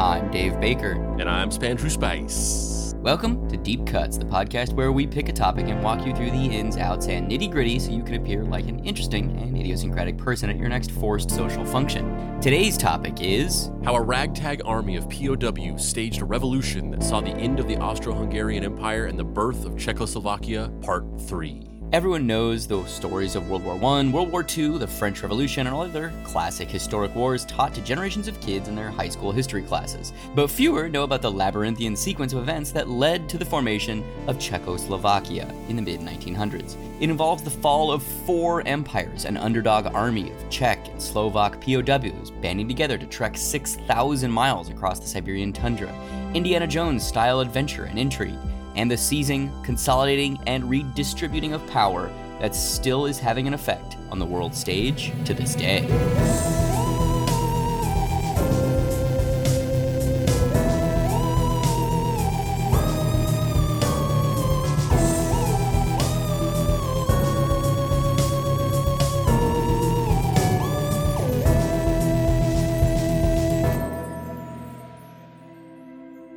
I'm Dave Baker. And I'm Spandrew Spice. Welcome to Deep Cuts, the podcast where we pick a topic and walk you through the ins, outs, and nitty gritty so you can appear like an interesting and idiosyncratic person at your next forced social function. Today's topic is How a ragtag army of POWs staged a revolution that saw the end of the Austro Hungarian Empire and the birth of Czechoslovakia, Part 3. Everyone knows the stories of World War I, World War II, the French Revolution, and all other classic historic wars taught to generations of kids in their high school history classes. But fewer know about the labyrinthian sequence of events that led to the formation of Czechoslovakia in the mid 1900s. It involves the fall of four empires, an underdog army of Czech and Slovak POWs banding together to trek 6,000 miles across the Siberian tundra, Indiana Jones style adventure and intrigue and the seizing, consolidating, and redistributing of power that still is having an effect on the world stage to this day.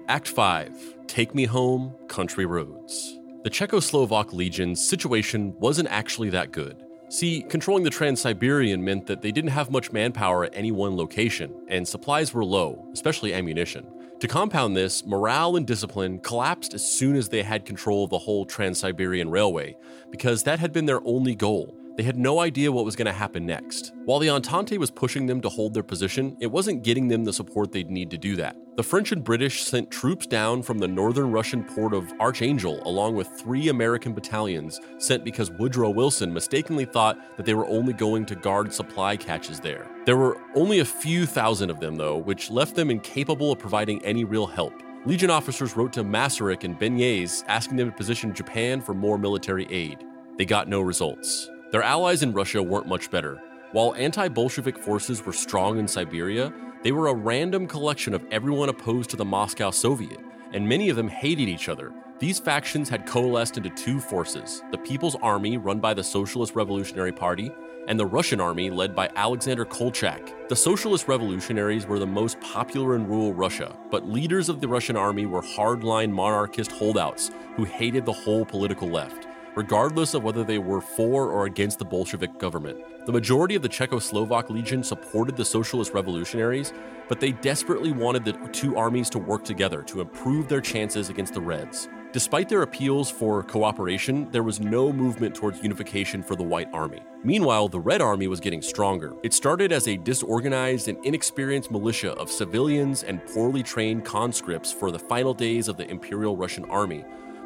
Act 5 Take Me Home, Country Roads. The Czechoslovak Legion's situation wasn't actually that good. See, controlling the Trans Siberian meant that they didn't have much manpower at any one location, and supplies were low, especially ammunition. To compound this, morale and discipline collapsed as soon as they had control of the whole Trans Siberian Railway, because that had been their only goal they had no idea what was going to happen next. While the Entente was pushing them to hold their position, it wasn't getting them the support they'd need to do that. The French and British sent troops down from the northern Russian port of Archangel, along with three American battalions sent because Woodrow Wilson mistakenly thought that they were only going to guard supply catches there. There were only a few thousand of them, though, which left them incapable of providing any real help. Legion officers wrote to Masaryk and Beneš asking them to position Japan for more military aid. They got no results. Their allies in Russia weren't much better. While anti Bolshevik forces were strong in Siberia, they were a random collection of everyone opposed to the Moscow Soviet, and many of them hated each other. These factions had coalesced into two forces the People's Army, run by the Socialist Revolutionary Party, and the Russian army, led by Alexander Kolchak. The Socialist Revolutionaries were the most popular in rural Russia, but leaders of the Russian army were hardline monarchist holdouts who hated the whole political left regardless of whether they were for or against the Bolshevik government. The majority of the Czechoslovak Legion supported the Socialist Revolutionaries, but they desperately wanted the two armies to work together to improve their chances against the Reds. Despite their appeals for cooperation, there was no movement towards unification for the White Army. Meanwhile, the Red Army was getting stronger. It started as a disorganized and inexperienced militia of civilians and poorly trained conscripts for the final days of the Imperial Russian Army,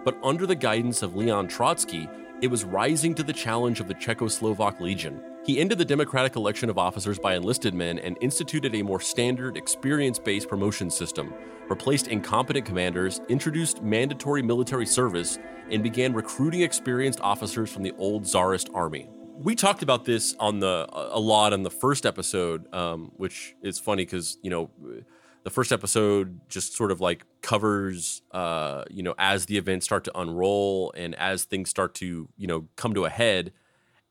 but under the guidance of Leon Trotsky, it was rising to the challenge of the Czechoslovak Legion. He ended the democratic election of officers by enlisted men and instituted a more standard, experience based promotion system, replaced incompetent commanders, introduced mandatory military service, and began recruiting experienced officers from the old Tsarist army. We talked about this on the a lot on the first episode, um, which is funny because you know the first episode just sort of like covers uh, you know as the events start to unroll and as things start to you know come to a head.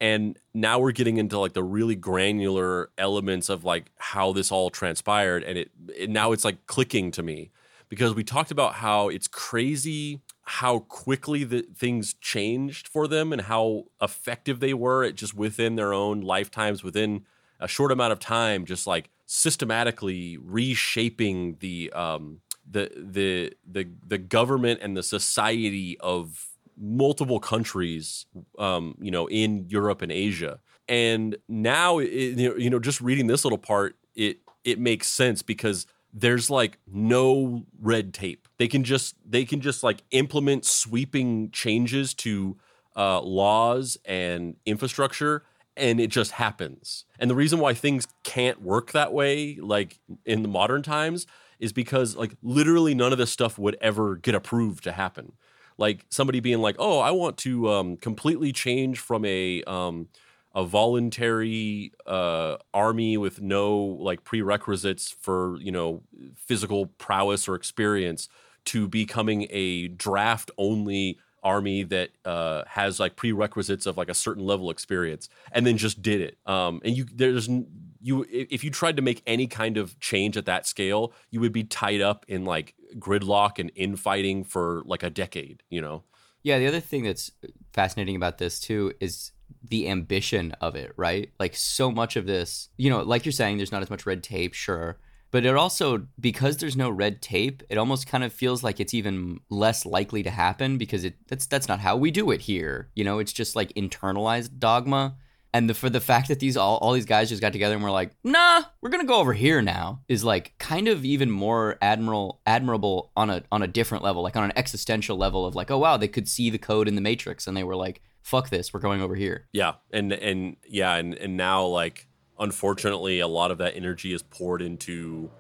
And now we're getting into like the really granular elements of like how this all transpired. And it, it now it's like clicking to me because we talked about how it's crazy how quickly the things changed for them and how effective they were at just within their own lifetimes within a short amount of time just like systematically reshaping the um, the the the the government and the society of multiple countries, um, you know, in Europe and Asia. And now, it, you know, just reading this little part, it it makes sense because there's like no red tape. They can just they can just like implement sweeping changes to uh, laws and infrastructure and it just happens. And the reason why things can't work that way, like in the modern times, is because like literally none of this stuff would ever get approved to happen. Like somebody being like, "Oh, I want to um, completely change from a um, a voluntary uh, army with no like prerequisites for you know physical prowess or experience to becoming a draft only army that uh, has like prerequisites of like a certain level experience and then just did it um, and you there's you you if you tried to make any kind of change at that scale, you would be tied up in like gridlock and infighting for like a decade, you know. Yeah, the other thing that's fascinating about this too is the ambition of it, right? Like so much of this, you know, like you're saying there's not as much red tape, sure, but it also because there's no red tape it almost kind of feels like it's even less likely to happen because it that's that's not how we do it here you know? It's just like internalized dogma. And the, for the fact that these all, all these guys just got together and were like nah we're gonna go over here now is like kind of even more admiral admirable on a on a different level like on an existential level of like oh wow they could see the code in the matrix and they were like fuck this we're going over here. Yeah and and yeah and and now like unfortunately, a lot of that energy is poured into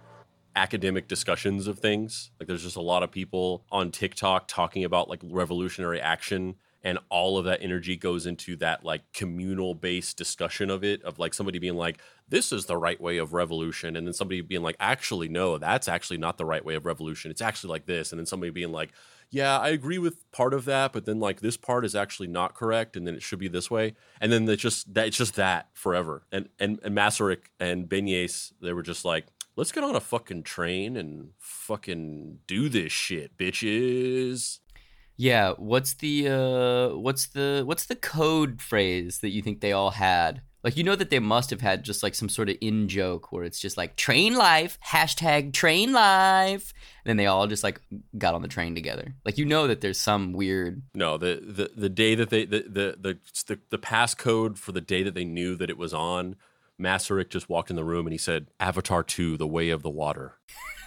academic discussions of things. Like there's just a lot of people on TikTok talking about like revolutionary action and all of that energy goes into that like communal based discussion of it of like somebody being like this is the right way of revolution and then somebody being like actually no that's actually not the right way of revolution it's actually like this and then somebody being like yeah, I agree with part of that, but then like this part is actually not correct, and then it should be this way, and then it's just that it's just that forever. And and and Masaryk and Beneš, they were just like, let's get on a fucking train and fucking do this shit, bitches. Yeah, what's the uh what's the what's the code phrase that you think they all had? Like you know that they must have had just like some sort of in joke where it's just like train life hashtag train life, and then they all just like got on the train together. Like you know that there's some weird. No, the the, the day that they the the the the, the passcode for the day that they knew that it was on. Masaryk just walked in the room and he said, "Avatar two, the way of the water."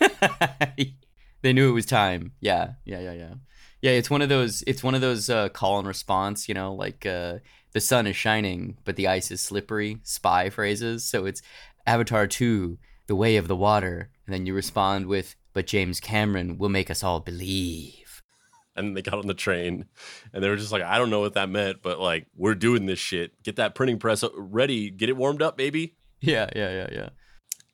they knew it was time. Yeah, yeah, yeah, yeah. Yeah, it's one of those. It's one of those uh, call and response. You know, like uh, the sun is shining, but the ice is slippery. Spy phrases. So it's Avatar two, the way of the water, and then you respond with, "But James Cameron will make us all believe." And they got on the train, and they were just like, "I don't know what that meant, but like, we're doing this shit. Get that printing press ready. Get it warmed up, baby." Yeah, yeah, yeah, yeah.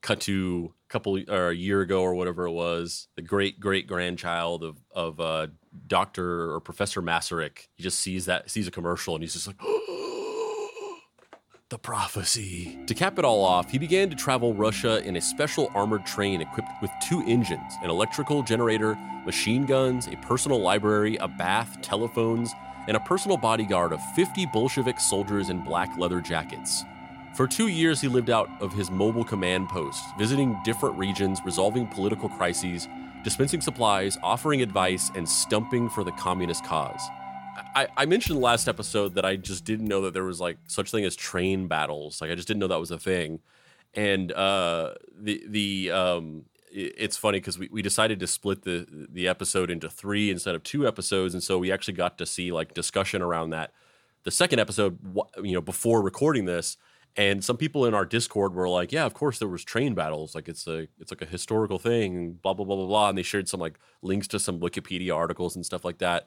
Cut to couple or a year ago or whatever it was, the great great grandchild of of uh, Doctor or Professor Masaryk. He just sees that sees a commercial and he's just like. the prophecy. To cap it all off, he began to travel Russia in a special armored train equipped with two engines, an electrical generator, machine guns, a personal library, a bath, telephones, and a personal bodyguard of 50 Bolshevik soldiers in black leather jackets. For two years, he lived out of his mobile command post, visiting different regions, resolving political crises, dispensing supplies, offering advice, and stumping for the communist cause. I, I mentioned last episode that I just didn't know that there was like such thing as train battles. Like I just didn't know that was a thing. And uh, the the um, it's funny because we, we decided to split the the episode into three instead of two episodes, and so we actually got to see like discussion around that. The second episode, you know, before recording this, and some people in our discord were like yeah of course there was train battles like it's a it's like a historical thing blah blah blah blah blah and they shared some like links to some wikipedia articles and stuff like that.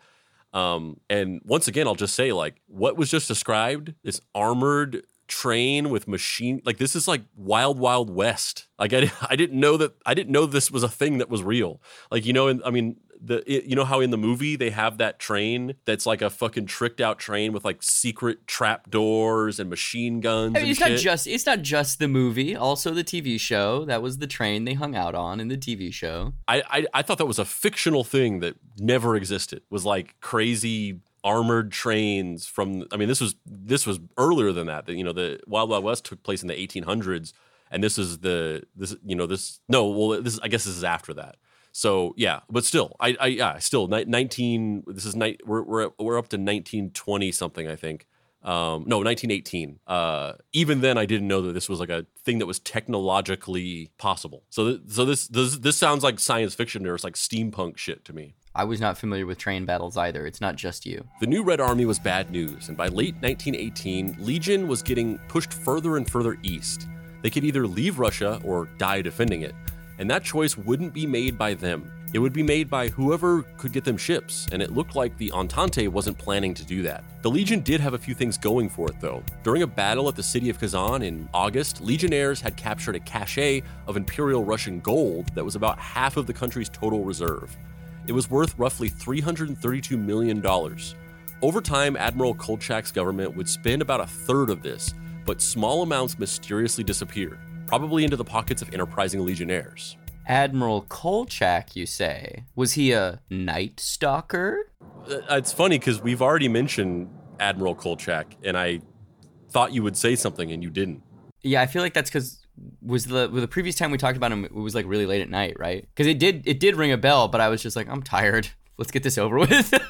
Um, and once again i'll just say like what was just described this armored train with machine like this is like wild wild west. Like i, I didn't know that i didn't know this was a thing that was real. Like you know and i mean the it, you know how in the movie they have that train that's like a fucking tricked out train with like secret trap doors and machine guns. I mean, it's shit? not just it's not just the movie, also the TV show. That was the train they hung out on in the TV show. I I, I thought that was a fictional thing that never existed. Was like crazy armored trains from I mean this was this was earlier than that. That You know, the Wild Wild West took place in the 1800s and this is the this you know this no well this I guess this is after that. So yeah, but still, I, I yeah, still nineteen. This is night. We're we're we're up to nineteen twenty something. I think. Um, no, nineteen eighteen. Uh, even then, I didn't know that this was like a thing that was technologically possible. So th- so this this this sounds like science fiction or it's like steampunk shit to me. I was not familiar with train battles either. It's not just you. The new Red Army was bad news, and by late 1918, Legion was getting pushed further and further east. They could either leave Russia or die defending it and that choice wouldn't be made by them. It would be made by whoever could get them ships, and it looked like the Entente wasn't planning to do that. The Legion did have a few things going for it, though. During a battle at the city of Kazan in August, Legionnaires had captured a cache of Imperial Russian gold that was about half of the country's total reserve. It was worth roughly $332 million. Over time, Admiral Kolchak's government would spend about a third of this, but small amounts mysteriously disappeared. Probably into the pockets of enterprising legionnaires. Admiral Kolchak, you say? Was he a night stalker? Uh, It's funny because we've already mentioned Admiral Kolchak, and I thought you would say something and you didn't. Yeah, I feel like that's because was the the previous time we talked about him it was like really late at night, right? Because it did it did ring a bell, but I was just like, I'm tired. Let's get this over with.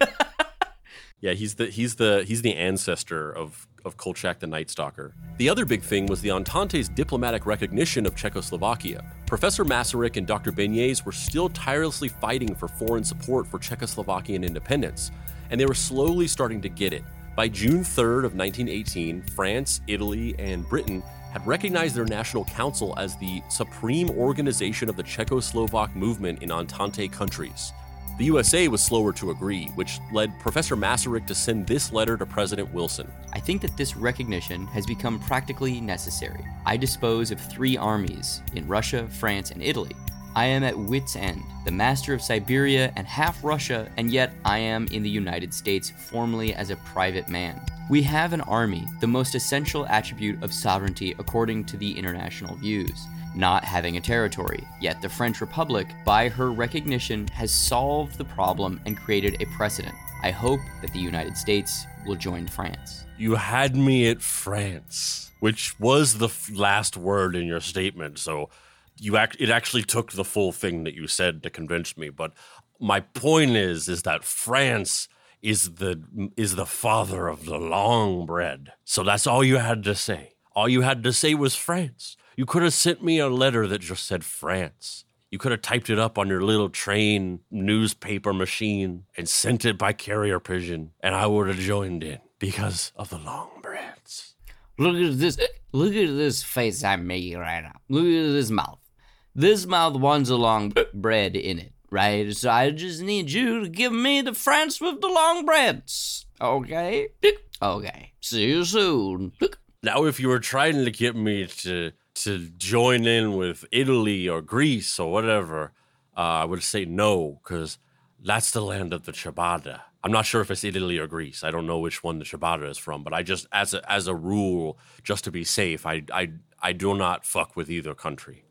Yeah, he's the he's the he's the ancestor of of Kolchak the Night Stalker. The other big thing was the Entente's diplomatic recognition of Czechoslovakia. Professor Masaryk and Dr. Beneš were still tirelessly fighting for foreign support for Czechoslovakian independence, and they were slowly starting to get it. By June 3rd of 1918, France, Italy, and Britain had recognized their National Council as the supreme organization of the Czechoslovak movement in Entente countries. The USA was slower to agree, which led Professor Masaryk to send this letter to President Wilson. I think that this recognition has become practically necessary. I dispose of three armies in Russia, France, and Italy. I am at wit's end, the master of Siberia and half Russia, and yet I am in the United States formally as a private man. We have an army, the most essential attribute of sovereignty according to the international views not having a territory. Yet the French Republic, by her recognition, has solved the problem and created a precedent. I hope that the United States will join France. You had me at France, which was the f- last word in your statement. So you act- it actually took the full thing that you said to convince me. But my point is, is that France is the is the father of the long bread. So that's all you had to say. All you had to say was France. You could have sent me a letter that just said France. You could have typed it up on your little train newspaper machine and sent it by carrier pigeon, and I would have joined in because of the long breads. Look at this. Eh, look at this face I'm making right now. Look at this mouth. This mouth wants a long bread in it, right? So I just need you to give me the France with the long breads. Okay? Okay. See you soon. Now, if you were trying to get me to to join in with Italy or Greece or whatever, uh, I would say no, because that's the land of the ciabatta. I'm not sure if it's Italy or Greece. I don't know which one the ciabatta is from, but I just, as a, as a rule, just to be safe, I, I, I do not fuck with either country.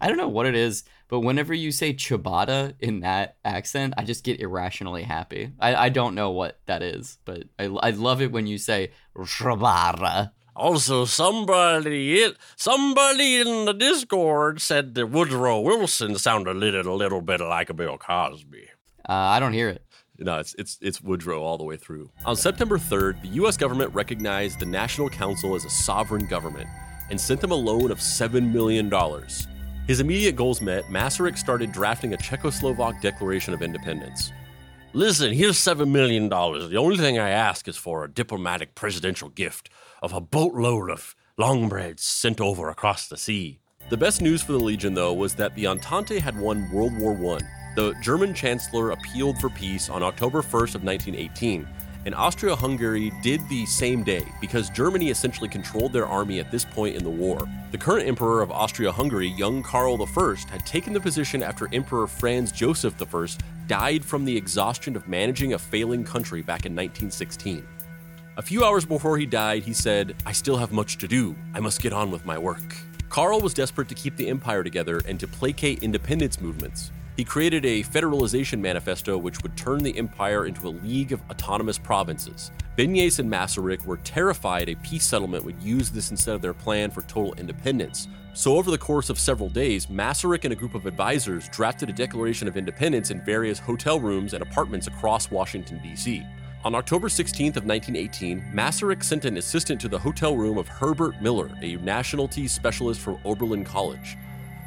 I don't know what it is, but whenever you say ciabatta in that accent, I just get irrationally happy. I, I don't know what that is, but I, I love it when you say ciabatta. Also, somebody somebody in the Discord said that Woodrow Wilson sounded a little, a little bit like a Bill Cosby. Uh, I don't hear it. No, it's it's it's Woodrow all the way through. On September 3rd, the U.S. government recognized the National Council as a sovereign government and sent them a loan of seven million dollars. His immediate goals met, Masaryk started drafting a Czechoslovak Declaration of Independence. Listen, here's seven million dollars. The only thing I ask is for a diplomatic presidential gift of a boatload of long breads sent over across the sea. The best news for the Legion, though, was that the Entente had won World War I. The German Chancellor appealed for peace on October 1st of 1918, and Austria-Hungary did the same day because Germany essentially controlled their army at this point in the war. The current emperor of Austria-Hungary, young Karl I, had taken the position after Emperor Franz Joseph I died from the exhaustion of managing a failing country back in 1916. A few hours before he died, he said, I still have much to do. I must get on with my work. Karl was desperate to keep the empire together and to placate independence movements. He created a federalization manifesto which would turn the empire into a league of autonomous provinces. Beneš and Masaryk were terrified a peace settlement would use this instead of their plan for total independence. So, over the course of several days, Masaryk and a group of advisors drafted a Declaration of Independence in various hotel rooms and apartments across Washington, D.C. On October 16th of 1918, Masaryk sent an assistant to the hotel room of Herbert Miller, a nationality specialist from Oberlin College.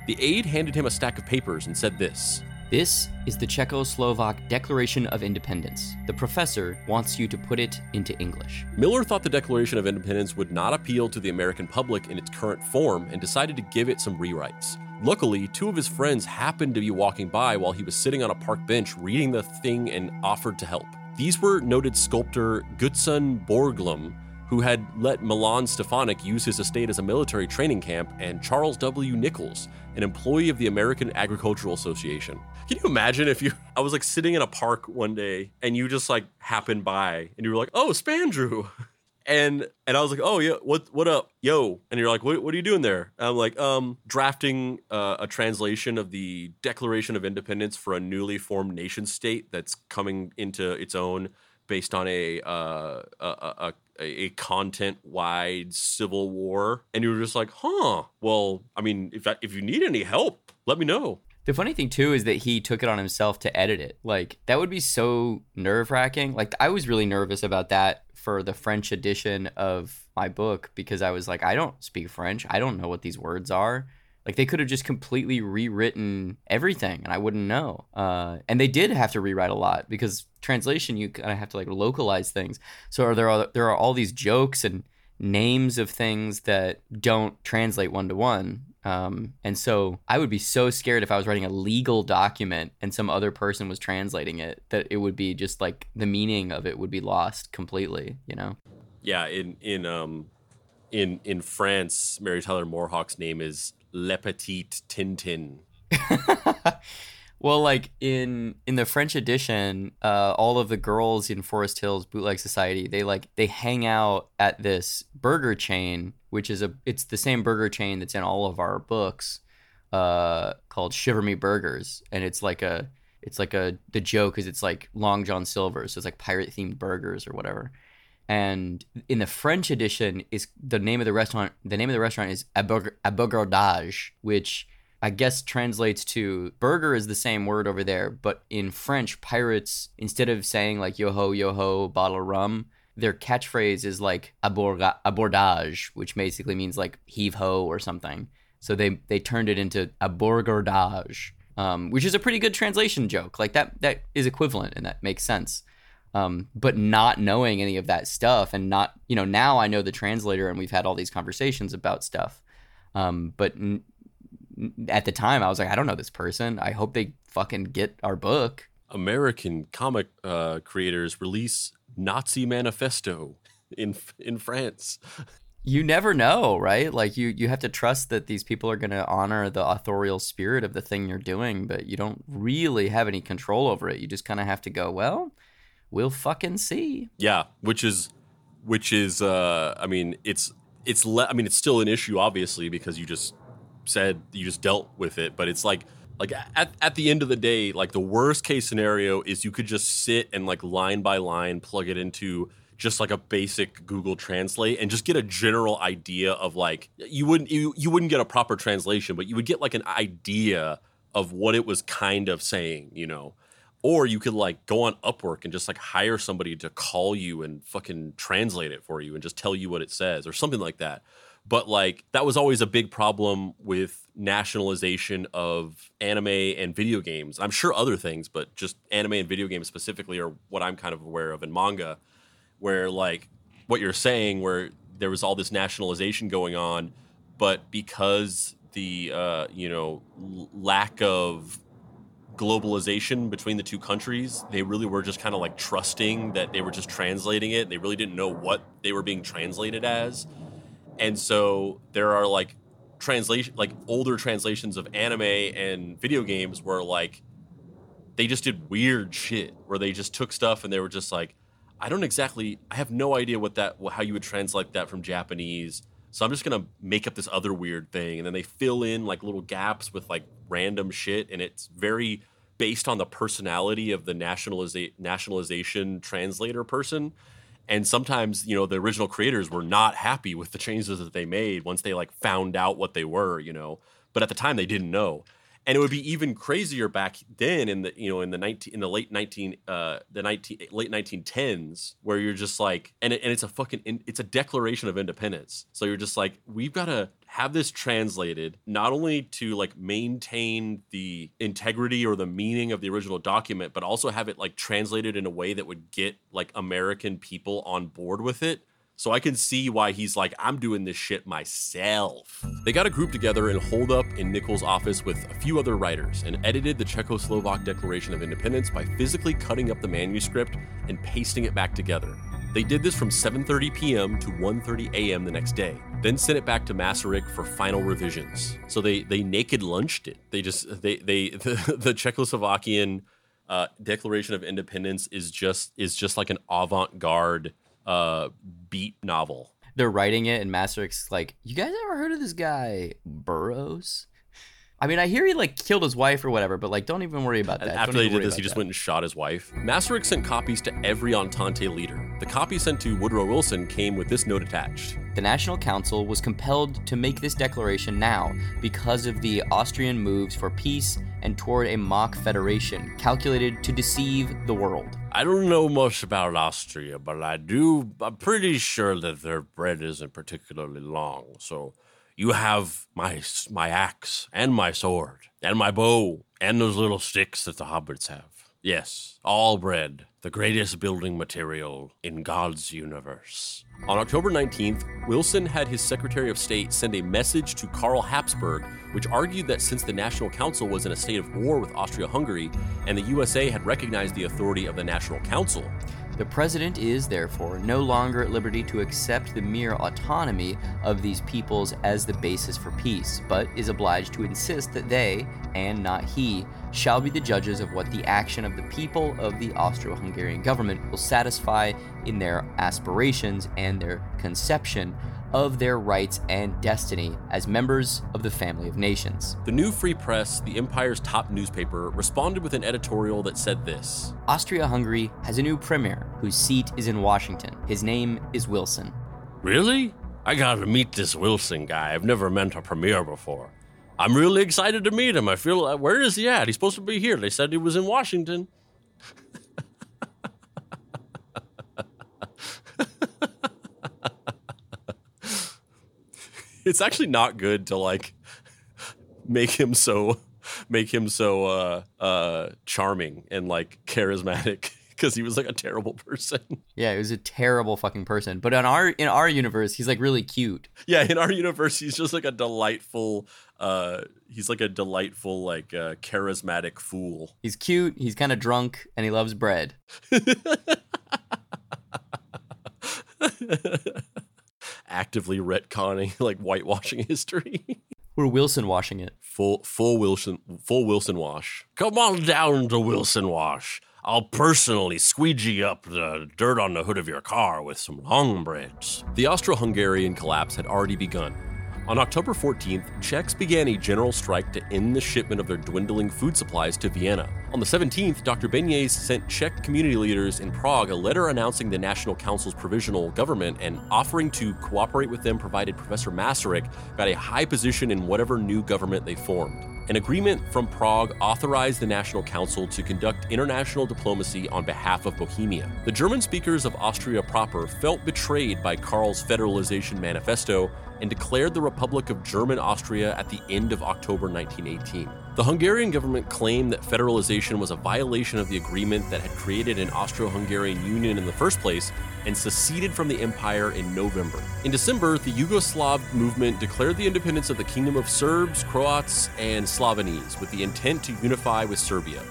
The aide handed him a stack of papers and said this This is the Czechoslovak Declaration of Independence. The professor wants you to put it into English. Miller thought the Declaration of Independence would not appeal to the American public in its current form and decided to give it some rewrites. Luckily, two of his friends happened to be walking by while he was sitting on a park bench reading the thing and offered to help. These were noted sculptor Gutzon Borglum, who had let Milan Stefanik use his estate as a military training camp, and Charles W. Nichols, an employee of the American Agricultural Association. Can you imagine if you I was like sitting in a park one day and you just like happened by and you were like, "Oh, Spandrew." and and I was like, "Oh yeah, what what up, yo?" And you're like, "What what are you doing there?" And I'm like, "Um, drafting uh, a translation of the Declaration of Independence for a newly formed nation state that's coming into its own based on a uh, a, a, a content wide civil war." And you were just like, "Huh? Well, I mean, if that, if you need any help, let me know." The funny thing too is that he took it on himself to edit it. Like that would be so nerve wracking. Like I was really nervous about that for the French edition of my book because I was like, I don't speak French. I don't know what these words are. Like they could have just completely rewritten everything, and I wouldn't know. Uh, and they did have to rewrite a lot because translation, you kind of have to like localize things. So are there are there are all these jokes and names of things that don't translate one to one um, and so I would be so scared if I was writing a legal document and some other person was translating it that it would be just like the meaning of it would be lost completely, you know? Yeah, in in um in in France, Mary Tyler Moorhawk's name is Le Petit Tintin. well, like in in the French edition, uh, all of the girls in Forest Hills Bootleg Society, they like they hang out at this burger chain which is a it's the same burger chain that's in all of our books uh, called Shiver Me Burgers, and it's like a it's like a the joke is it's like Long John Silver, so it's like pirate themed burgers or whatever. And in the French edition, is the name of the restaurant. The name of the restaurant is Abogardage, which I guess translates to burger is the same word over there, but in French, pirates instead of saying like yo ho yo ho bottle of rum, their catchphrase is like abordage, which basically means like heave ho or something. So they they turned it into abordage, um, which is a pretty good translation joke. Like that that is equivalent and that makes sense. Um, but not knowing any of that stuff and not you know now I know the translator and we've had all these conversations about stuff. Um, but n- at the time I was like I don't know this person. I hope they fucking get our book. American comic uh, creators release Nazi manifesto in in France. You never know, right? Like you you have to trust that these people are going to honor the authorial spirit of the thing you're doing, but you don't really have any control over it. You just kind of have to go, well, we'll fucking see. Yeah, which is which is uh I mean, it's it's le- I mean, it's still an issue obviously because you just said you just dealt with it, but it's like like at, at the end of the day like the worst case scenario is you could just sit and like line by line plug it into just like a basic google translate and just get a general idea of like you wouldn't you, you wouldn't get a proper translation but you would get like an idea of what it was kind of saying you know? Or you could like go on upwork and just like hire somebody to call you and fucking translate it for you and just tell you what it says or something like that. But like that was always a big problem with nationalization of anime and video games. I'm sure other things, but just anime and video games specifically are what I'm kind of aware of in manga, where like what you're saying, where there was all this nationalization going on, but because the uh, you know lack of globalization between the two countries, they really were just kind of like trusting that they were just translating it. They really didn't know what they were being translated as and so there are like translation like older translations of anime and video games where like they just did weird shit where they just took stuff and they were just like i don't exactly i have no idea what that how you would translate that from japanese. So i'm just gonna make up this other weird thing. And then they fill in like little gaps with like random shit and it's very based on the personality of the nationaliza- nationalization translator person and sometimes you know the original creators were not happy with the changes that they made once they like found out what they were you know. But at the time they didn't know and it would be even crazier back then in the you know in the 19 in the late 19 uh the 19 late 1910s where you're just like and, it, and it's a fucking it's a declaration of independence. So you're just like we've got to have this translated not only to like maintain the integrity or the meaning of the original document but also have it like translated in a way that would get like american people on board with it so I can see why he's like, I'm doing this shit myself. They got a group together and holed up in Nichols' office with a few other writers and edited the Czechoslovak Declaration of Independence by physically cutting up the manuscript and pasting it back together. They did this from 7:30 p.m. to 1:30 a.m. the next day. Then sent it back to Masaryk for final revisions. So they they naked lunched it. They just they they the, the Czechoslovakian uh, Declaration of Independence is just is just like an avant-garde uh, beat novel. They're writing it, and Masaryk's like, you guys ever heard of this guy Burroughs? I mean, I hear he like killed his wife or whatever, but like, don't even worry about that. And after they did this, he just that. went and shot his wife. Masaryk sent copies to every Entente leader. The copy sent to Woodrow Wilson came with this note attached. The National Council was compelled to make this declaration now because of the Austrian moves for peace and toward a mock federation calculated to deceive the world. I don't know much about Austria, but I do. I'm pretty sure that their bread isn't particularly long. So you have my my axe and my sword and my bow and those little sticks that the hobbits have. Yes, all bread, the greatest building material in God's universe. On October 19th, Wilson had his Secretary of State send a message to Karl Habsburg, which argued that since the National Council was in a state of war with Austria Hungary and the USA had recognized the authority of the National Council, The president is, therefore, no longer at liberty to accept the mere autonomy of these peoples as the basis for peace, but is obliged to insist that they, and not he, shall be the judges of what the action of the people of the Austro Hungarian government will satisfy in their aspirations and their conception of their rights and destiny as members of the family of nations. the New Free Press, the empire's top newspaper, responded with an editorial that said this Austria Hungary has a new premier whose seat is in Washington. His name is Wilson. Really? I gotta meet this Wilson guy. I've never met a premier before. I'm really excited to meet him. I feel, like, where is he at? He's supposed to be here. They said he was in Washington. it's actually not good to like make him so make him so uh uh charming and like charismatic because he was like a terrible person. Yeah, he was a terrible fucking person. But in our in our universe, he's like really cute. Yeah, in our universe, he's just like a delightful. Uh, he's like a delightful, like uh, charismatic fool. He's cute, he's kind of drunk, and he loves bread. Actively retconning, like whitewashing history. We're Wilson washing it. full, full Wilson, full Wilson wash. Come on down to Wilson Wash. I'll personally squeegee up the dirt on the hood of your car with some long breads. The Austro-Hungarian collapse had already begun. On October 14th, Czechs began a general strike to end the shipment of their dwindling food supplies to Vienna. On the 17th, Dr. Beneš sent Czech community leaders in Prague a letter announcing the National Council's provisional government and offering to cooperate with them provided Professor Masaryk got a high position in whatever new government they formed. An agreement from Prague authorized the National Council to conduct international diplomacy on behalf of Bohemia. The German speakers of Austria proper felt betrayed by Karl's Federalization Manifesto and declared the Republic of German Austria at the end of October 1918. The Hungarian government claimed that federalization was a violation of the agreement that had created an Austro Hungarian Union in the first place and seceded from the empire in November. In December, the Yugoslav movement declared the independence of the Kingdom of Serbs, Croats, and Slovenes with the intent to unify with Serbia.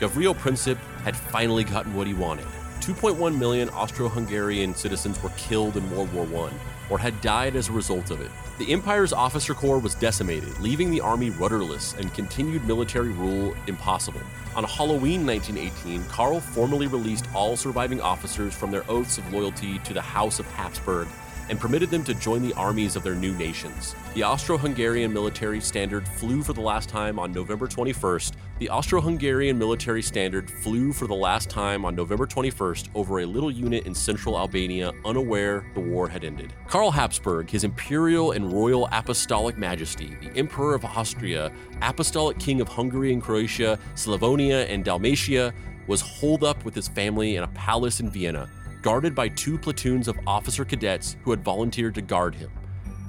Gavrilo Princip had finally gotten what he wanted. 2.1 million Austro Hungarian citizens were killed in World War I or had died as a result of it. The empire's officer corps was decimated, leaving the army rudderless and continued military rule impossible. On Halloween 1918, Karl formally released all surviving officers from their oaths of loyalty to the House of Habsburg and permitted them to join the armies of their new nations. The Austro Hungarian military standard flew for the last time on November 21st. The Austro Hungarian military standard flew for the last time on November 21st over a little unit in central Albania, unaware the war had ended. Karl Habsburg, his imperial and royal apostolic majesty, the Emperor of Austria, apostolic king of Hungary and Croatia, Slavonia and Dalmatia, was holed up with his family in a palace in Vienna guarded by two platoons of officer cadets who had volunteered to guard him.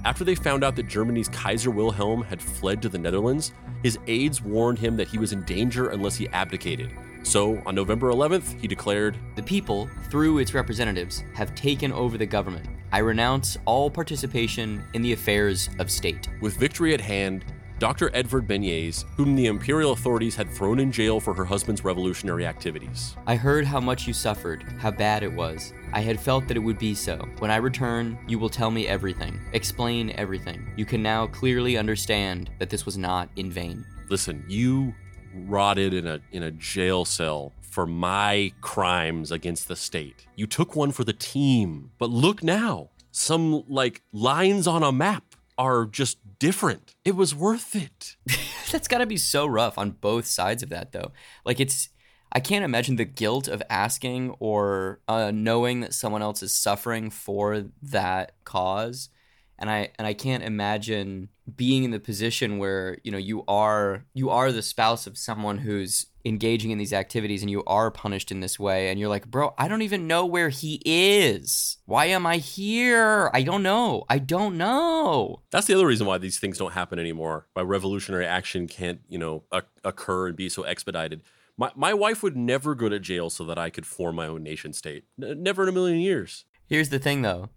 After they found out that Germany's Kaiser Wilhelm had fled to the Netherlands, his aides warned him that he was in danger unless he abdicated. So, on November 11th, he declared, The people, through its representatives, have taken over the government. I renounce all participation in the affairs of state. With victory at hand, Dr. Edvard Beneš, whom the imperial authorities had thrown in jail for her husband's revolutionary activities. I heard how much you suffered, how bad it was. I had felt that it would be so. When I return, you will tell me everything, explain everything. You can now clearly understand that this was not in vain. Listen, you rotted in a in a jail cell for my crimes against the state. You took one for the team. But look now. Some like lines on a map are just different. It was worth it. That's got to be so rough on both sides of that, though. Like, it's, I can't imagine the guilt of asking or uh, knowing that someone else is suffering for that cause. And I and I can't imagine being in the position where you know you are you are the spouse of someone who's engaging in these activities and you are punished in this way and you're like bro i don't even know where he is why am i here i don't know i don't know That's the other reason why these things don't happen anymore. Why revolutionary action can't, you know, occur and be so expedited. My my wife would never go to jail so that I could form my own nation state. N- never in a million years. here's the thing though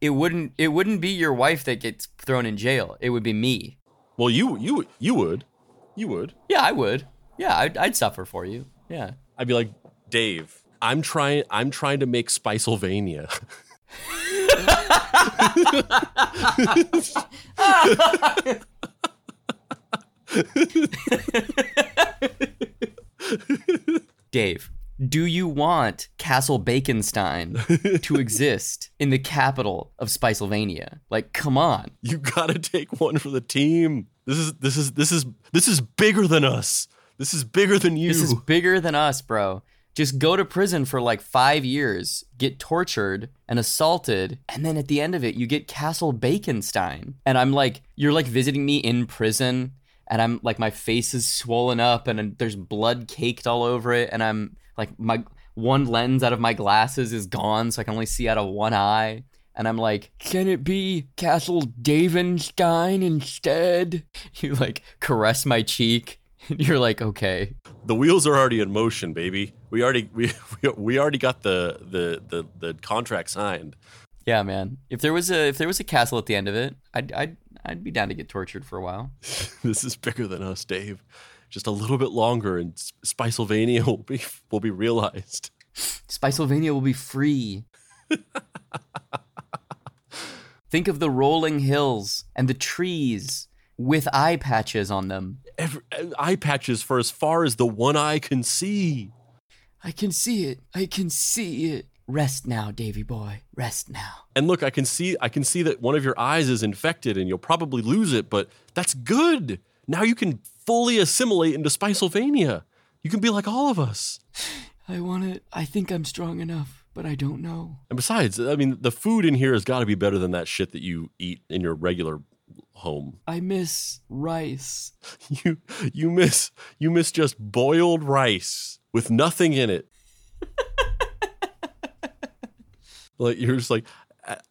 it wouldn't it wouldn't be your wife that gets thrown in jail it would be me Well, you you you would, you would. yeah i would yeah i'd, I'd suffer for you yeah I'd be like, Dave, I'm trying I'm trying to make Spicylvania. Dave, do you want Castle Baconstein to exist in the capital of Spicylvania? Like, come on. you gotta take one for the team. This is this is this is this is bigger than us. This is bigger than you. This is bigger than us, bro. Just go to prison for like five years, get tortured and assaulted, and then at the end of it, you get Castle Baconstein. And I'm like, you're like visiting me in prison, and I'm like, my face is swollen up, and there's blood caked all over it, and I'm like, my one lens out of my glasses is gone, so I can only see out of one eye. And I'm like, can it be Castle Davenstein instead? You like caress my cheek. You're like, okay. the wheels are already in motion, baby. We already we we, already got the, the the the contract signed. Yeah, man. If there was a if there was a castle at the end of it, I'd I'd I'd be down to get tortured for a while. this is bigger than us, Dave. Just a little bit longer, and Spicylvania will be will be realized. Spicylvania will be free. Think of the rolling hills and the trees with eye patches on them. Every, eye patches for as far as the one eye can see. I can see it. I can see it. Rest now, Davy boy. Rest now. And look, I can see I can see that one of your eyes is infected, and you'll probably lose it. But that's good. Now you can fully assimilate into Spicylvania. You can be like all of us. I want it. I think I'm strong enough, but I don't know. And besides, I mean, the food in here has got to be better than that shit that you eat in your regular home. I miss rice. You you miss you miss just boiled rice with nothing in it. like you're just like,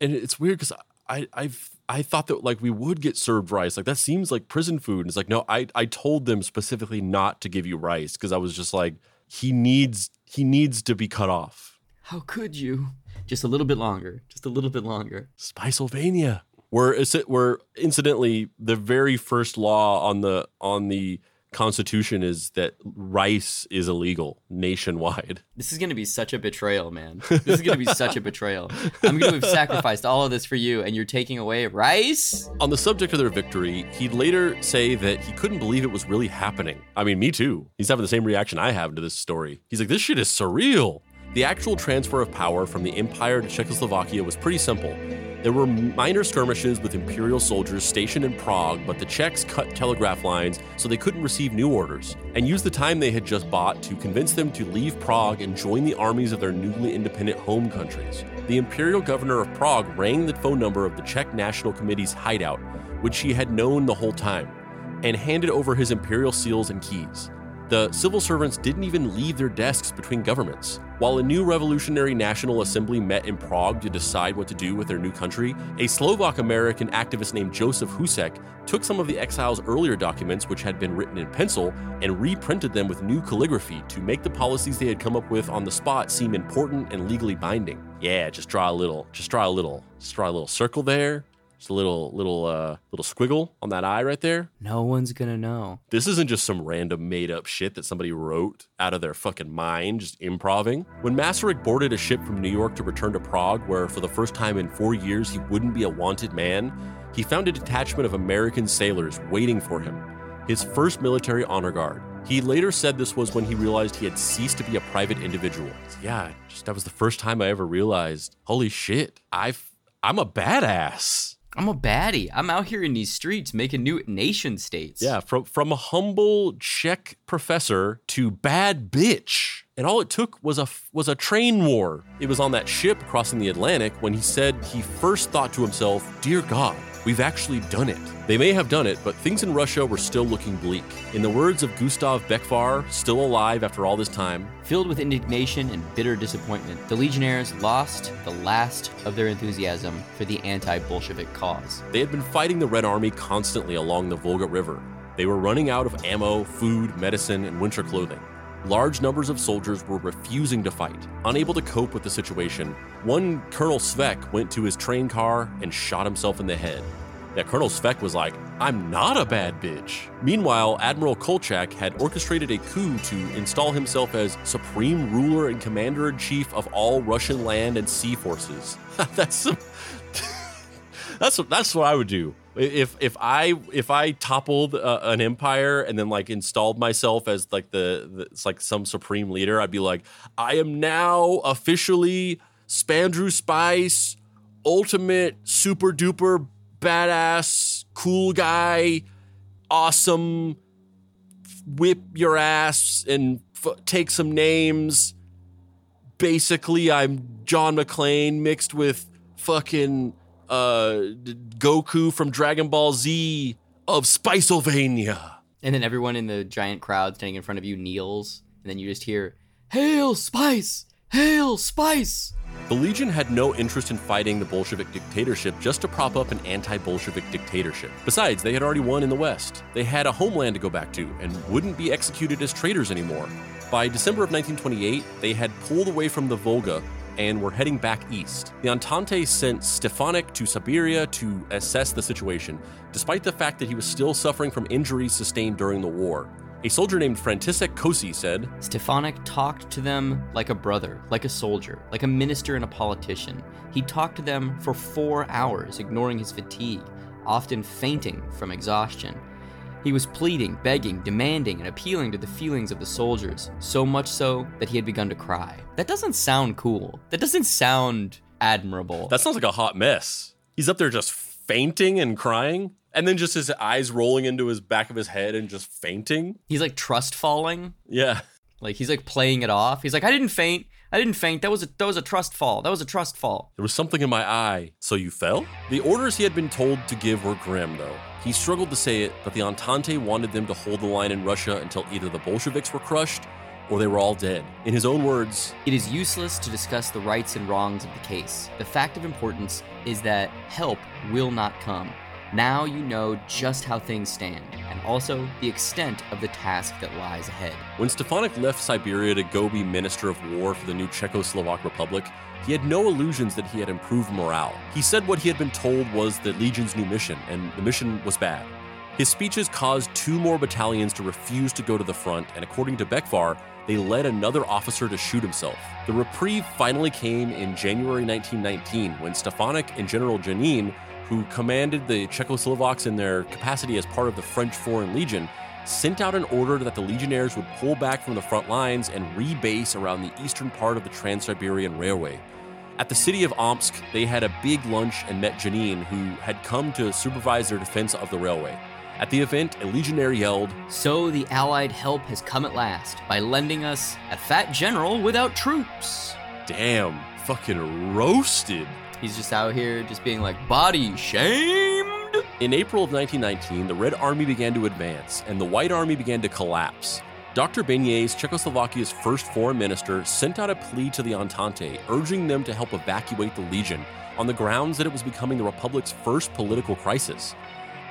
and it's weird because I I've I thought that like we would get served rice. Like that seems like prison food. And it's like no, I I told them specifically not to give you rice because I was just like he needs he needs to be cut off. How could you? Just a little bit longer. Just a little bit longer. Spicylvania. It? Where incidentally, the very first law on the on the Constitution is that rice is illegal nationwide. This is going to be such a betrayal, man. This is going to be such a betrayal. I'm going to have sacrificed all of this for you, and you're taking away rice? On the subject of their victory, he'd later say that he couldn't believe it was really happening. I mean, me too. He's having the same reaction I have to this story. He's like, this shit is surreal. The actual transfer of power from the Empire to Czechoslovakia was pretty simple. There were minor skirmishes with Imperial soldiers stationed in Prague, but the Czechs cut telegraph lines so they couldn't receive new orders, and used the time they had just bought to convince them to leave Prague and join the armies of their newly independent home countries. The Imperial governor of Prague rang the phone number of the Czech National Committee's hideout, which he had known the whole time, and handed over his imperial seals and keys. The civil servants didn't even leave their desks between governments. While a new revolutionary national assembly met in Prague to decide what to do with their new country, a Slovak American activist named Joseph Husek took some of the exiles' earlier documents, which had been written in pencil, and reprinted them with new calligraphy to make the policies they had come up with on the spot seem important and legally binding. Yeah, just draw a little, just draw a little, just draw a little circle there, just a little, little, uh, little squiggle on that eye right there. No one's to know. This isn't just some random made up shit that somebody wrote out of their fucking mind, just improving. When Masaryk boarded a ship from New York to return to Prague, where for the first time in four years he wouldn't be a wanted man, he found a detachment of American sailors waiting for him, his first military honor guard. He later said this was when he realized he had ceased to be a private individual. Yeah, just that was the first time I ever realized, holy shit, I've I'm a badass. I'm a baddie. I'm out here in these streets making new nation states. Yeah, from from a humble Czech professor to bad bitch. And all it took was a was a train war. It was on that ship crossing the Atlantic when he said he first thought to himself, "Dear God, we've actually done it." They may have done it, but things in Russia were still looking bleak. In the words of Gustav Becvar, still alive after all this time, filled with indignation and bitter disappointment, the legionnaires lost the last of their enthusiasm for the anti-Bolshevik cause. They had been fighting the Red Army constantly along the Volga River. They were running out of ammo, food, medicine, and winter clothing. Large numbers of soldiers were refusing to fight. Unable to cope with the situation, one Colonel Svek went to his train car and shot himself in the head. Yeah, Colonel Svek was like, I'm not a bad bitch. Meanwhile, Admiral Kolchak had orchestrated a coup to install himself as supreme ruler and commander in chief of all Russian land and sea forces. that's some, that's that's what I would do if if I if I toppled uh, an empire and then like installed myself as like the, the, it's like some supreme leader, I'd be like, I am now officially Spandrew Spice, ultimate super duper badass cool guy, awesome. Whip your ass and f- take some names. Basically, I'm John McClane mixed with fucking uh, Goku from Dragon Ball Z of Spicylvania. And then everyone in the giant crowd standing in front of you kneels, and then you just hear, Hail Spice! Hail Spice! The Legion had no interest in fighting the Bolshevik dictatorship just to prop up an anti Bolshevik dictatorship. Besides, they had already won in the West. They had a homeland to go back to and wouldn't be executed as traitors anymore. By December of 1928, they had pulled away from the Volga and were heading back east. The Entente sent Stefanik to Siberia to assess the situation, despite the fact that he was still suffering from injuries sustained during the war. A soldier named František Kosi said, Stefanik talked to them like a brother, like a soldier, like a minister and a politician. He talked to them for four hours, ignoring his fatigue, often fainting from exhaustion. He was pleading, begging, demanding, and appealing to the feelings of the soldiers, so much so that he had begun to cry. That doesn't sound cool. That doesn't sound admirable. That sounds like a hot mess. He's up there just fainting and crying, and then just his eyes rolling into his back of his head and just fainting. He's like trust falling. Yeah. Like he's like playing it off. He's like, I didn't faint. I didn't faint. That was a that was a trust fall. That was a trust fall. There was something in my eye. So you fell? The orders he had been told to give were grim, though. He struggled to say it, but the Entente wanted them to hold the line in Russia until either the Bolsheviks were crushed or they were all dead. In his own words, It is useless to discuss the rights and wrongs of the case. The fact of importance is that help will not come. Now you know just how things stand, and also the extent of the task that lies ahead. When Stefanik left Siberia to go be Minister of War for the new Czechoslovak Republic, he had no illusions that he had improved morale. He said what he had been told was the Legion's new mission, and the mission was bad. His speeches caused two more battalions to refuse to go to the front, and according to Becvar, they led another officer to shoot himself. The reprieve finally came in January 1919 when Stefanik and General Janin, who commanded the Czechoslovaks in their capacity as part of the French Foreign Legion, sent out an order that the legionnaires would pull back from the front lines and rebase around the eastern part of the Trans Siberian Railway. At the city of Omsk, they had a big lunch and met Janin, who had come to supervise their defense of the railway. At the event, a legionnaire yelled, So the Allied help has come at last by lending us a fat general without troops. Damn, fucking roasted. He's just out here just being like, body shamed? In April of 1919, the Red Army began to advance, and the White Army began to collapse. Dr. Beneš, Czechoslovakia's first foreign minister, sent out a plea to the Entente, urging them to help evacuate the Legion on the grounds that it was becoming the Republic's first political crisis.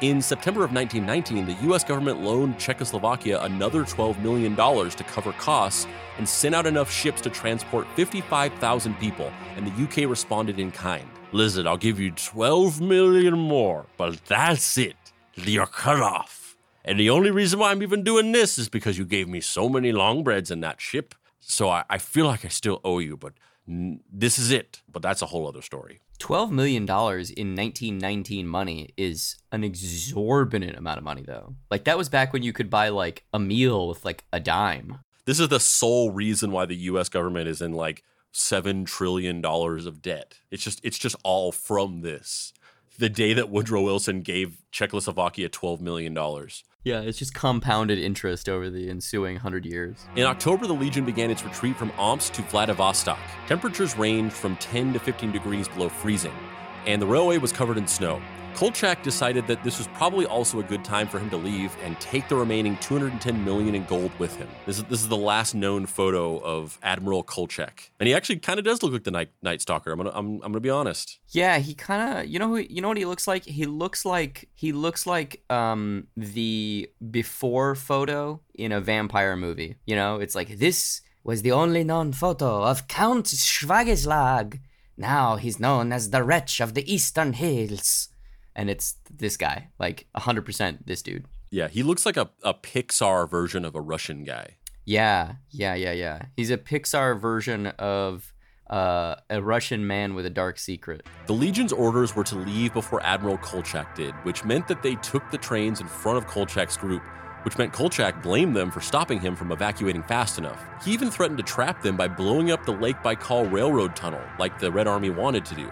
In September of 1919, the US government loaned Czechoslovakia another $12 million to cover costs and sent out enough ships to transport 55,000 people, and the UK responded in kind. Listen, I'll give you 12 million more, but that's it. You're cut off. And the only reason why I'm even doing this is because you gave me so many long breads in that ship. So I, I feel like I still owe you, but n- this is it. But that's a whole other story. $12 million in 1919 money is an exorbitant amount of money, though. Like, that was back when you could buy, like, a meal with, like, a dime. This is the sole reason why the US government is in like 7 trillion dollars of debt. It's just it's just all from this. The day that Woodrow Wilson gave Czechoslovakia 12 million dollars. Yeah, it's just compounded interest over the ensuing 100 years. In October, the Legion began its retreat from Omsk to Vladivostok. Temperatures ranged from 10 to 15 degrees below freezing, and the railway was covered in snow. Kolchak decided that this was probably also a good time for him to leave and take the remaining 210 million in gold with him. This is, this is the last known photo of Admiral Kolchak, and he actually kind of does look like the Night, Night Stalker. I'm gonna I'm, I'm gonna be honest. Yeah, he kind of you know who you know what he looks like. He looks like he looks like um the before photo in a vampire movie. You know, it's like this was the only known photo of Count Schwageslag. Now he's known as the Wretch of the Eastern Hills and it's this guy, like 100% this dude. Yeah, he looks like a, a Pixar version of a Russian guy. Yeah, yeah, yeah, yeah. He's a Pixar version of uh, a Russian man with a dark secret. The Legion's orders were to leave before Admiral Kolchak did, which meant that they took the trains in front of Kolchak's group, which meant Kolchak blamed them for stopping him from evacuating fast enough. He even threatened to trap them by blowing up the Lake Baikal railroad tunnel, like the Red Army wanted to do.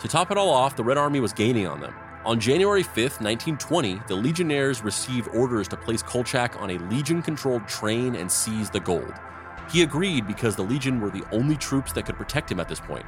To top it all off, the Red Army was gaining on them. On January 5, 1920, the Legionnaires received orders to place Kolchak on a Legion controlled train and seize the gold. He agreed because the Legion were the only troops that could protect him at this point.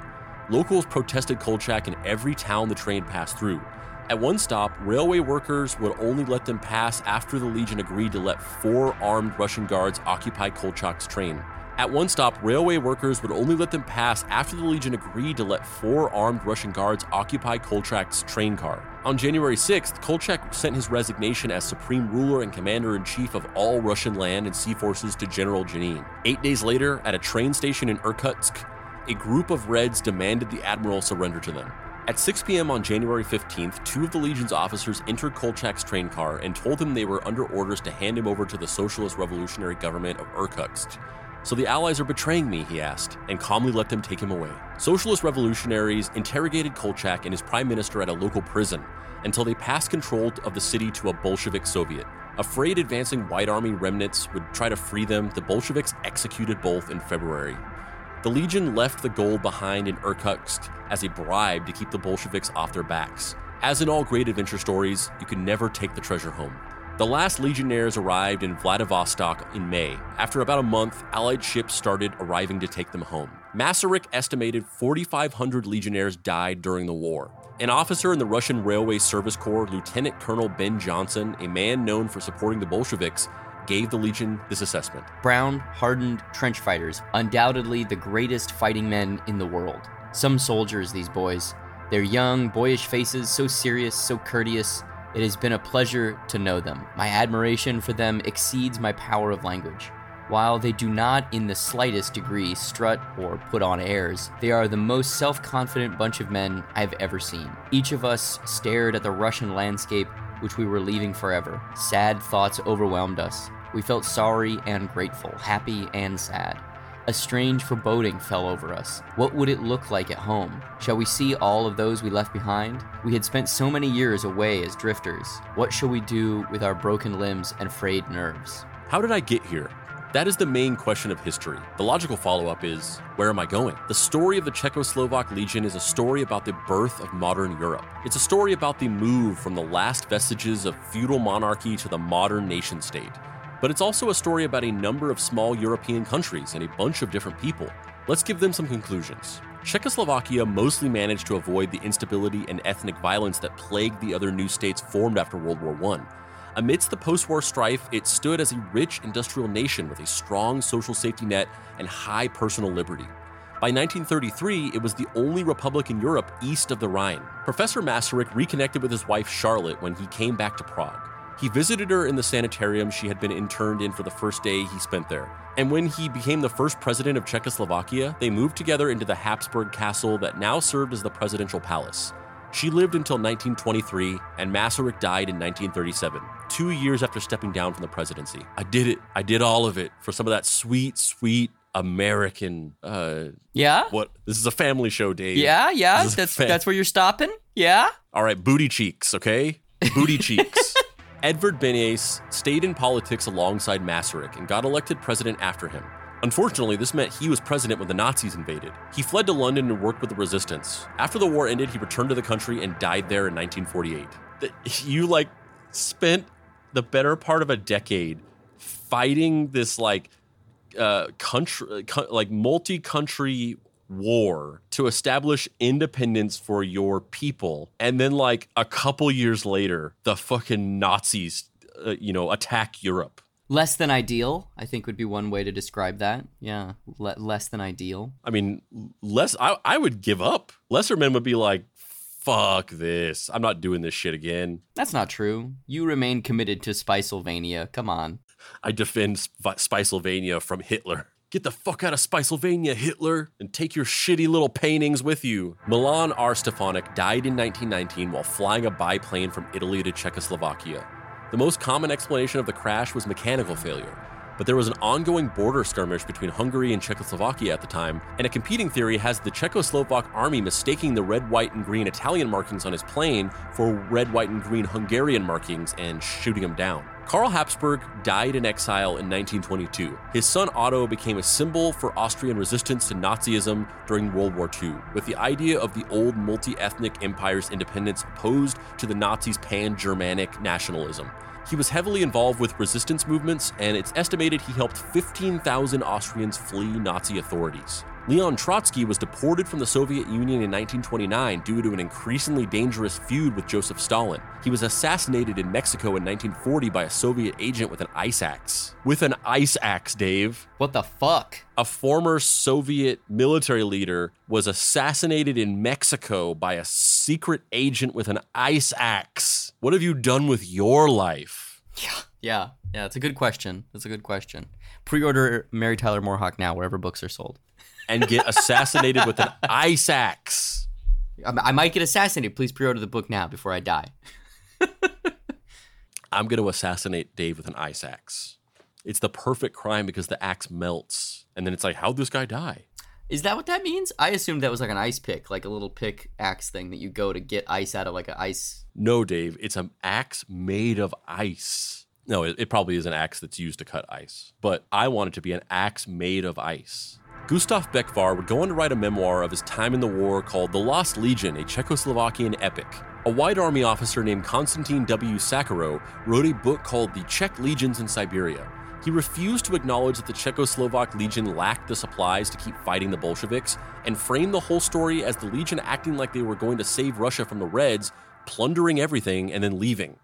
Locals protested Kolchak in every town the train passed through. At one stop, railway workers would only let them pass after the Legion agreed to let four armed Russian guards occupy Kolchak's train. At one stop, railway workers would only let them pass after the Legion agreed to let four armed Russian guards occupy Kolchak's train car. On January 6th, Kolchak sent his resignation as supreme ruler and commander in chief of all Russian land and sea forces to General Janin. Eight days later, at a train station in Irkutsk, a group of Reds demanded the admiral surrender to them. At 6 p.m. on January 15th, two of the Legion's officers entered Kolchak's train car and told him they were under orders to hand him over to the Socialist Revolutionary Government of Irkutsk. So the Allies are betraying me, he asked, and calmly let them take him away. Socialist revolutionaries interrogated Kolchak and his prime minister at a local prison until they passed control of the city to a Bolshevik Soviet. Afraid advancing White Army remnants would try to free them, the Bolsheviks executed both in February. The Legion left the gold behind in Irkutsk as a bribe to keep the Bolsheviks off their backs. As in all great adventure stories, you can never take the treasure home. The last Legionnaires arrived in Vladivostok in May. After about a month, Allied ships started arriving to take them home. Masaryk estimated 4,500 Legionnaires died during the war. An officer in the Russian Railway Service Corps, Lieutenant Colonel Ben Johnson, a man known for supporting the Bolsheviks, gave the Legion this assessment. Brown, hardened trench fighters, undoubtedly the greatest fighting men in the world. Some soldiers, these boys. Their young, boyish faces, so serious, so courteous, it has been a pleasure to know them. My admiration for them exceeds my power of language. While they do not in the slightest degree strut or put on airs, they are the most self confident bunch of men I've ever seen. Each of us stared at the Russian landscape which we were leaving forever. Sad thoughts overwhelmed us. We felt sorry and grateful, happy and sad. A strange foreboding fell over us. What would it look like at home? Shall we see all of those we left behind? We had spent so many years away as drifters. What shall we do with our broken limbs and frayed nerves? How did I get here? That is the main question of history. The logical follow up is where am I going? The story of the Czechoslovak Legion is a story about the birth of modern Europe. It's a story about the move from the last vestiges of feudal monarchy to the modern nation state. But it's also a story about a number of small European countries and a bunch of different people. Let's give them some conclusions. Czechoslovakia mostly managed to avoid the instability and ethnic violence that plagued the other new states formed after World War I. Amidst the post war strife, it stood as a rich industrial nation with a strong social safety net and high personal liberty. By 1933, it was the only republic in Europe east of the Rhine. Professor Masaryk reconnected with his wife Charlotte when he came back to Prague. He visited her in the sanitarium she had been interned in for the first day he spent there. And when he became the first president of Czechoslovakia, they moved together into the Habsburg castle that now served as the presidential palace. She lived until 1923, and Masaryk died in 1937, two years after stepping down from the presidency. I did it. I did all of it for some of that sweet, sweet American. Uh, Yeah? what? This is a family show, Dave. Yeah, yeah. That's that's where you're stopping? Yeah? All right, booty cheeks, okay? Booty cheeks. Edvard Beneš stayed in politics alongside Masaryk and got elected president after him. Unfortunately, this meant he was president when the Nazis invaded. He fled to London and worked with the resistance. After the war ended, he returned to the country and died there in 1948. Th- You like spent the better part of a decade fighting this like uh, country, co- like multi-country war to establish independence for your people, and then like a couple years later, the fucking Nazis, uh, you know, attack Europe. Less than ideal, I think would be one way to describe that. Yeah, le- less than ideal. I mean, less. I, I would give up. Lesser men would be like, "Fuck this! I'm not doing this shit again." That's not true. You remain committed to Spicylvania. Come on. I defend Sp- Spicylvania from Hitler. Get the fuck out of Spicylvania, Hitler, and take your shitty little paintings with you. Milan R. Stefanik died in 1919 while flying a biplane from Italy to Czechoslovakia. The most common explanation of the crash was mechanical failure, but there was an ongoing border skirmish between Hungary and Czechoslovakia at the time, and a competing theory has the Czechoslovak army mistaking the red, white, and green Italian markings on his plane for red, white, and green Hungarian markings and shooting him down. Karl Habsburg died in exile in 1922. His son Otto became a symbol for Austrian resistance to Nazism during World War II, with the idea of the old multi ethnic empire's independence opposed to the Nazis' pan Germanic nationalism. He was heavily involved with resistance movements, and it's estimated he helped 15,000 Austrians flee Nazi authorities. Leon Trotsky was deported from the Soviet Union in 1929 due to an increasingly dangerous feud with Joseph Stalin. He was assassinated in Mexico in 1940 by a Soviet agent with an ice axe. With an ice axe, Dave. What the fuck? A former Soviet military leader was assassinated in Mexico by a secret agent with an ice axe. What have you done with your life? Yeah, yeah, yeah. It's a good question. It's a good question. Pre-order Mary Tyler MooreHawk now, wherever books are sold. And get assassinated with an ice axe. I, might get assassinated. Please pre-order the book now before I die. I'm going to assassinate Dave with an ice axe. It's the perfect crime because the axe melts. And then it's like, how'd this guy die? Is that what that means? I assumed that was like an ice pick, like a little pick axe thing that you go to get ice out of, like an ice. No, Dave, it's an axe made of ice. No, it, it probably is an axe that's used to cut ice. But I want it to be an axe made of ice. Gustav Becvar would go on to write a memoir of his time in the war called The Lost Legion, a Czechoslovakian epic. A White Army officer named Konstantin W. Sakharov wrote a book called The Czech Legions in Siberia. He refused to acknowledge that the Czechoslovak Legion lacked the supplies to keep fighting the Bolsheviks and framed the whole story as the Legion acting like they were going to save Russia from the Reds, plundering everything, and then leaving.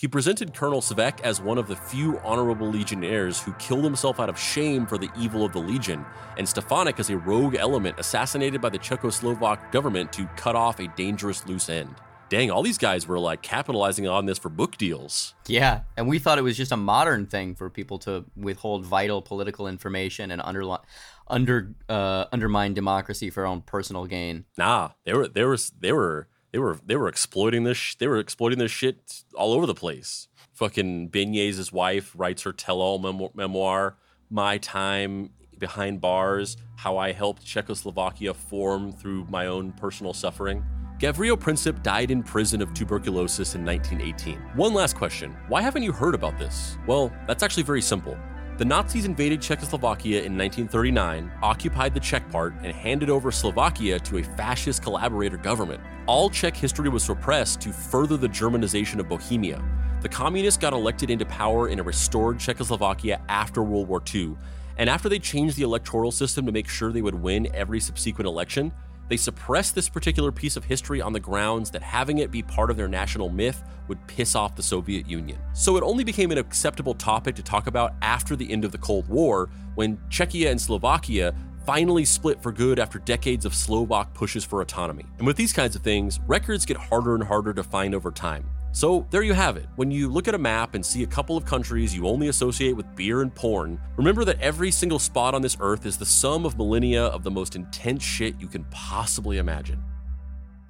He presented Colonel Svek as one of the few honorable legionnaires who killed himself out of shame for the evil of the Legion, and Stefanik as a rogue element assassinated by the Czechoslovak government to cut off a dangerous loose end. Dang, all these guys were like capitalizing on this for book deals. Yeah, and we thought it was just a modern thing for people to withhold vital political information and underli- under uh, undermine democracy for their own personal gain. Nah, they were they were they were they were they were exploiting this sh- they were exploiting this shit all over the place. Fucking Beneš' wife writes her tell-all memo- memoir, "My Time Behind Bars: How I Helped Czechoslovakia Form Through My Own Personal Suffering." Gavrilo Princip died in prison of tuberculosis in 1918. One last question why haven't you heard about this? Well, that's actually very simple. The Nazis invaded Czechoslovakia in 1939, occupied the Czech part, and handed over Slovakia to a fascist collaborator government. All Czech history was suppressed to further the Germanization of Bohemia. The communists got elected into power in a restored Czechoslovakia after World War II, and after they changed the electoral system to make sure they would win every subsequent election, they suppressed this particular piece of history on the grounds that having it be part of their national myth would piss off the Soviet Union. So it only became an acceptable topic to talk about after the end of the Cold War, when Czechia and Slovakia finally split for good after decades of Slovak pushes for autonomy. And with these kinds of things, records get harder and harder to find over time. So there you have it. When you look at a map and see a couple of countries you only associate with beer and porn, remember that every single spot on this earth is the sum of millennia of the most intense shit you can possibly imagine.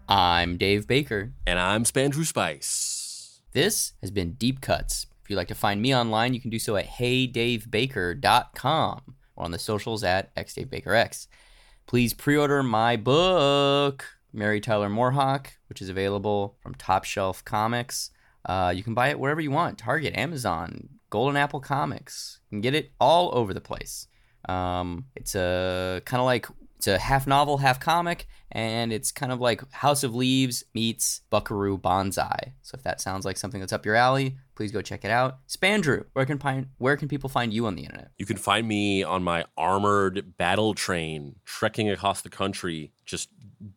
I'm Dave Baker. And I'm Spandrew Spice. This has been Deep Cuts. If you'd like to find me online, you can do so at heydavebaker.com or on the socials at xdavebakerx. Please pre-order my book, Mary Tyler MooreHawk, which is available from Top Shelf Comics. Uh, you can buy it wherever you want Target, Amazon, Golden Apple Comics. You can get it all over the place. Um, it's a kind of like it's a half novel, half comic, and it's kind of like House of Leaves meets Buckaroo Banzai. So if that sounds like something that's up your alley, please go check it out. Spandrew, where can where can people find you on the internet? You can find me on my armored battle train, trekking across the country, just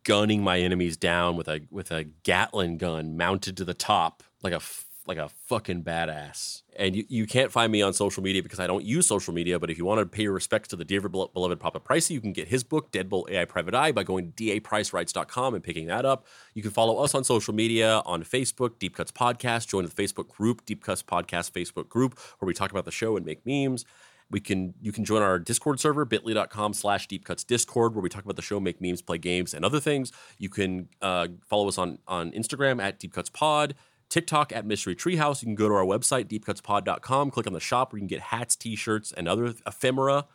gunning my enemies down with a with a Gatling gun mounted to the top like a like a fucking badass. And you, you can't find me on social media because I don't use social media. But if you want to pay your respects to the dear beloved Papa Pricey, you can get his book, Deadbolt AI Private Eye, by going to dapricerights.com and picking that up. You can follow us on social media on Facebook, Deep Cuts Podcast. Join the Facebook group, Deep Cuts Podcast Facebook group, where we talk about the show and make memes. We can you can join our Discord server, bit.ly.com slash deep cuts discord, where we talk about the show, make memes, play games, and other things. You can uh, follow us on on Instagram at Deep Cuts Pod. TikTok at Mystery Treehouse. You can go to our website, deepcutspod.com, click on the shop where you can get hats, t shirts, and other ephemera.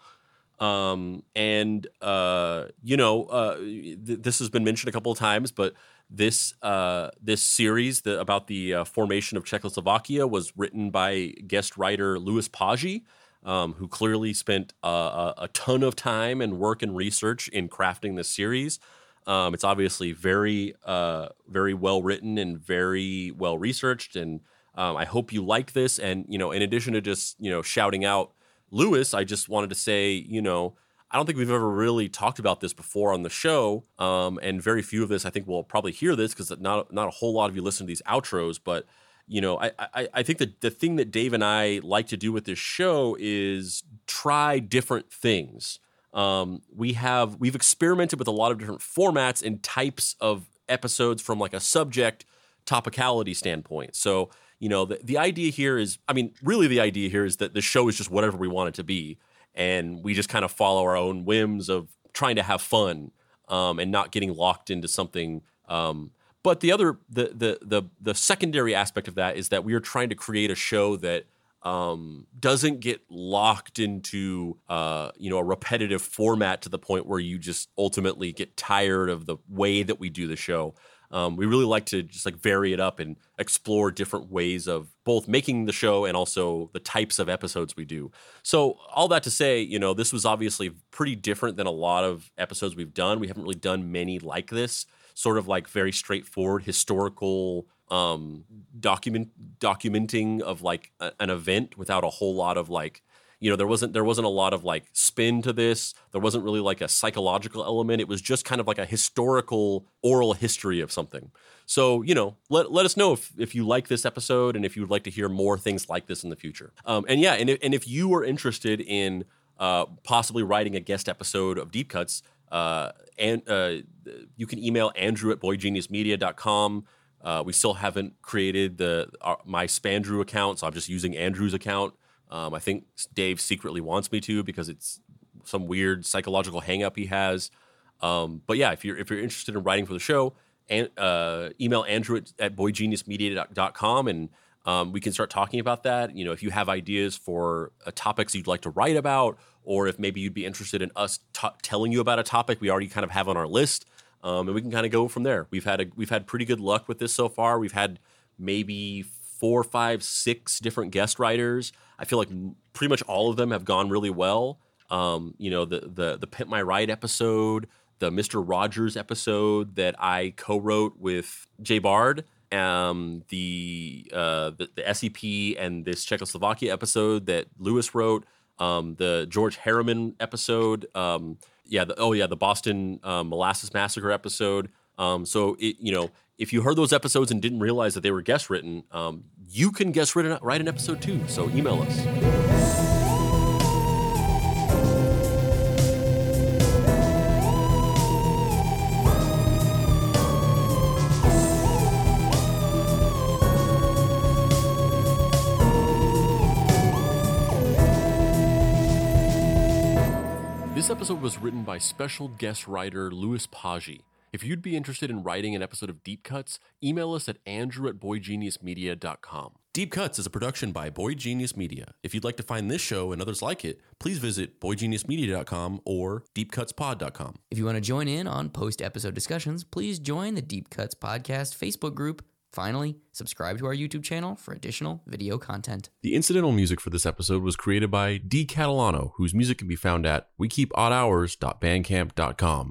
Um, and, uh, you know, uh, th- this has been mentioned a couple of times, but this uh, this series the, about the uh, formation of Czechoslovakia was written by guest writer Lewis Poggie, um, who clearly spent a, a ton of time and work and research in crafting this series. Um, it's obviously very, uh, very well written and very well researched, and um, I hope you like this. And you know, in addition to just you know shouting out Lewis, I just wanted to say, you know, I don't think we've ever really talked about this before on the show, um, and very few of this I think will probably hear this because not not a whole lot of you listen to these outros, but you know, I, I, I think that the thing that Dave and I like to do with this show is try different things. Um, we have we've experimented with a lot of different formats and types of episodes from like a subject topicality standpoint. So you know the, the idea here is i mean really the idea here is that the show is just whatever we want it to be and we just kind of follow our own whims of trying to have fun um, and not getting locked into something um, but the other the, the the the secondary aspect of that is that we are trying to create a show that um, doesn't get locked into uh, you know a repetitive format to the point where you just ultimately get tired of the way that we do the show. Um, we really like to just like vary it up and explore different ways of both making the show and also the types of episodes we do. So all that to say, you know, this was obviously pretty different than a lot of episodes we've done. We haven't really done many like this, sort of like very straightforward historical um, document documenting of like a, an event without a whole lot of like you know there wasn't there wasn't a lot of like spin to this. There wasn't really like a psychological element. It was just kind of like a historical oral history of something. So you know let, let us know if, if you like this episode and if you would like to hear more things like this in the future. Um, and yeah and if, and if you are interested in uh, possibly writing a guest episode of deep cuts uh, and uh, you can email andrew at boygeniusmedia.com uh, we still haven't created the our, my Spandrew account, so I'm just using Andrew's account. Um, I think Dave secretly wants me to because it's some weird psychological hangup he has. Um, but yeah, if you're if you're interested in writing for the show, and, uh, email Andrew at, at boygeniusmedia.com and um, we can start talking about that. You know, if you have ideas for uh, topics you'd like to write about, or if maybe you'd be interested in us t- telling you about a topic we already kind of have on our list, um, and we can kind of go from there. We've had a, we've had pretty good luck with this so far. We've had maybe four, five, six different guest writers. I feel like pretty much all of them have gone really well. Um, you know, the the the Pimp My Ride episode, the Mister Rogers episode that I co-wrote with Jay Bard, um, the, uh, the the SCP and this Czechoslovakia episode that Lewis wrote, um, the George Herriman episode. Um, yeah, the, oh yeah, the Boston um, Molasses Massacre episode. Um, so it, you know, if you heard those episodes and didn't realize that they were guest written, um, you can guest write an episode too. So email us. Episode was written by special guest writer Lewis Poggie. If you'd be interested in writing an episode of Deep Cuts, email us at andrew at boygeniusmedia.com. Deep Cuts is a production by Boy Genius Media. If you'd like to find this show and others like it, please visit boygeniusmedia.com or deepcutspod.com. If you want to join in on post episode discussions, please join the Deep Cuts Podcast Facebook group. Finally, subscribe to our YouTube channel for additional video content. The incidental music for this episode was created by D. Catalano, whose music can be found at wekeepoddhours.bandcamp.com.